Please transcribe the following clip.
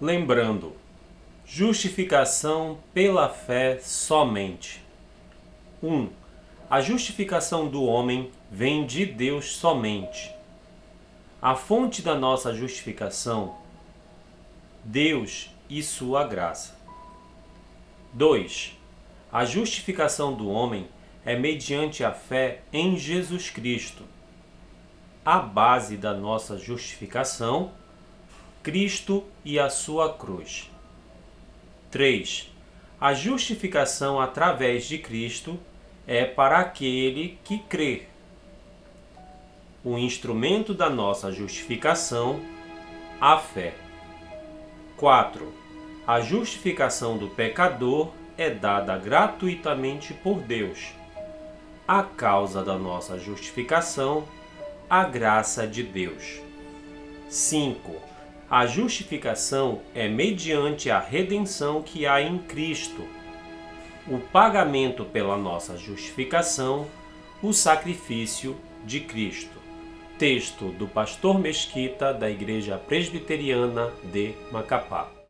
Lembrando, justificação pela fé somente. 1. Um, a justificação do homem vem de Deus somente. A fonte da nossa justificação, Deus e sua graça. 2. A justificação do homem é mediante a fé em Jesus Cristo. A base da nossa justificação, Cristo e a sua cruz. 3. A justificação através de Cristo é para aquele que crê. O instrumento da nossa justificação, a fé. 4. A justificação do pecador é dada gratuitamente por Deus. A causa da nossa justificação, a graça de Deus. 5. A justificação é mediante a redenção que há em Cristo. O pagamento pela nossa justificação, o sacrifício de Cristo. Texto do pastor Mesquita da Igreja Presbiteriana de Macapá.